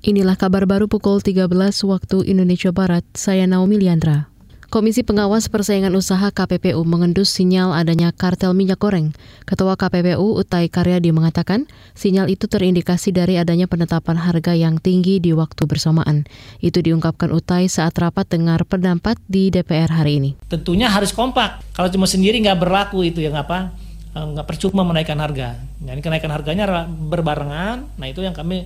Inilah kabar baru pukul 13 waktu Indonesia Barat. Saya Naomi Liandra. Komisi Pengawas Persaingan Usaha KPPU mengendus sinyal adanya kartel minyak goreng. Ketua KPPU Utai Karyadi mengatakan sinyal itu terindikasi dari adanya penetapan harga yang tinggi di waktu bersamaan. Itu diungkapkan Utai saat rapat dengar pendapat di DPR hari ini. Tentunya harus kompak. Kalau cuma sendiri nggak berlaku itu yang apa? Eh, nggak percuma menaikkan harga. Jadi kenaikan harganya berbarengan. Nah itu yang kami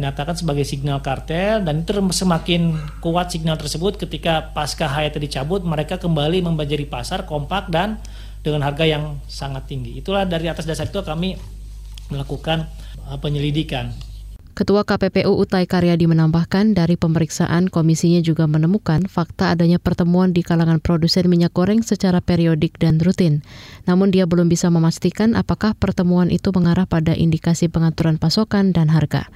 nyatakan sebagai signal kartel dan itu semakin kuat signal tersebut ketika pasca HIT dicabut mereka kembali membajari pasar kompak dan dengan harga yang sangat tinggi. Itulah dari atas dasar itu kami melakukan eh, penyelidikan. Ketua KPPU Utai Karyadi menambahkan dari pemeriksaan komisinya juga menemukan fakta adanya pertemuan di kalangan produsen minyak goreng secara periodik dan rutin. Namun dia belum bisa memastikan apakah pertemuan itu mengarah pada indikasi pengaturan pasokan dan harga.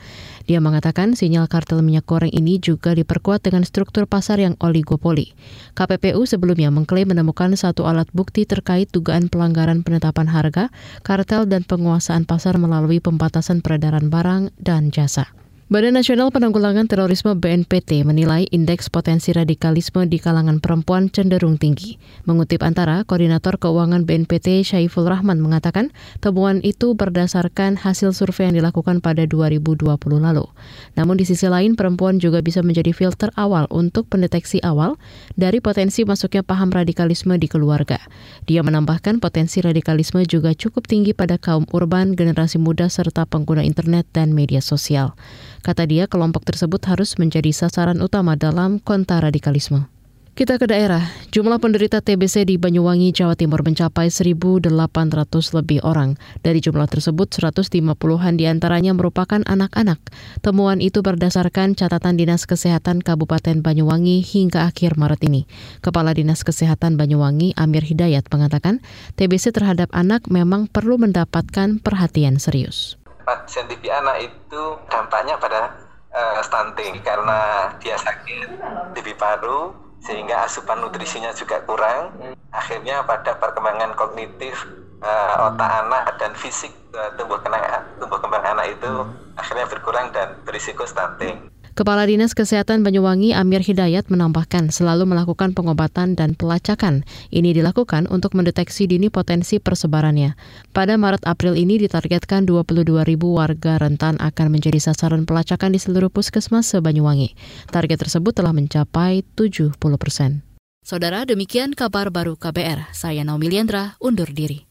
Dia mengatakan sinyal kartel minyak goreng ini juga diperkuat dengan struktur pasar yang oligopoli. KPPU sebelumnya mengklaim menemukan satu alat bukti terkait dugaan pelanggaran penetapan harga, kartel dan penguasaan pasar melalui pembatasan peredaran barang dan jasa biasa. Badan Nasional Penanggulangan Terorisme BNPT menilai indeks potensi radikalisme di kalangan perempuan cenderung tinggi. Mengutip antara, Koordinator Keuangan BNPT Syaiful Rahman mengatakan temuan itu berdasarkan hasil survei yang dilakukan pada 2020 lalu. Namun di sisi lain, perempuan juga bisa menjadi filter awal untuk pendeteksi awal dari potensi masuknya paham radikalisme di keluarga. Dia menambahkan potensi radikalisme juga cukup tinggi pada kaum urban, generasi muda, serta pengguna internet dan media sosial. Kata dia, kelompok tersebut harus menjadi sasaran utama dalam kontraradikalisme. Kita ke daerah. Jumlah penderita TBC di Banyuwangi, Jawa Timur mencapai 1.800 lebih orang. Dari jumlah tersebut, 150-an di antaranya merupakan anak-anak. Temuan itu berdasarkan catatan Dinas Kesehatan Kabupaten Banyuwangi hingga akhir Maret ini. Kepala Dinas Kesehatan Banyuwangi, Amir Hidayat, mengatakan TBC terhadap anak memang perlu mendapatkan perhatian serius pasien TB anak itu dampaknya pada uh, stunting. Karena dia sakit TB paru sehingga asupan nutrisinya juga kurang. Akhirnya pada perkembangan kognitif uh, otak anak dan fisik uh, tumbuh kembang tumbuh kembang anak itu akhirnya berkurang dan berisiko stunting. Kepala Dinas Kesehatan Banyuwangi Amir Hidayat menambahkan selalu melakukan pengobatan dan pelacakan. Ini dilakukan untuk mendeteksi dini potensi persebarannya. Pada Maret-April ini ditargetkan 22 ribu warga rentan akan menjadi sasaran pelacakan di seluruh puskesmas se-Banyuwangi. Target tersebut telah mencapai 70 persen. Saudara, demikian kabar baru KBR. Saya Naomi Liandra, undur diri.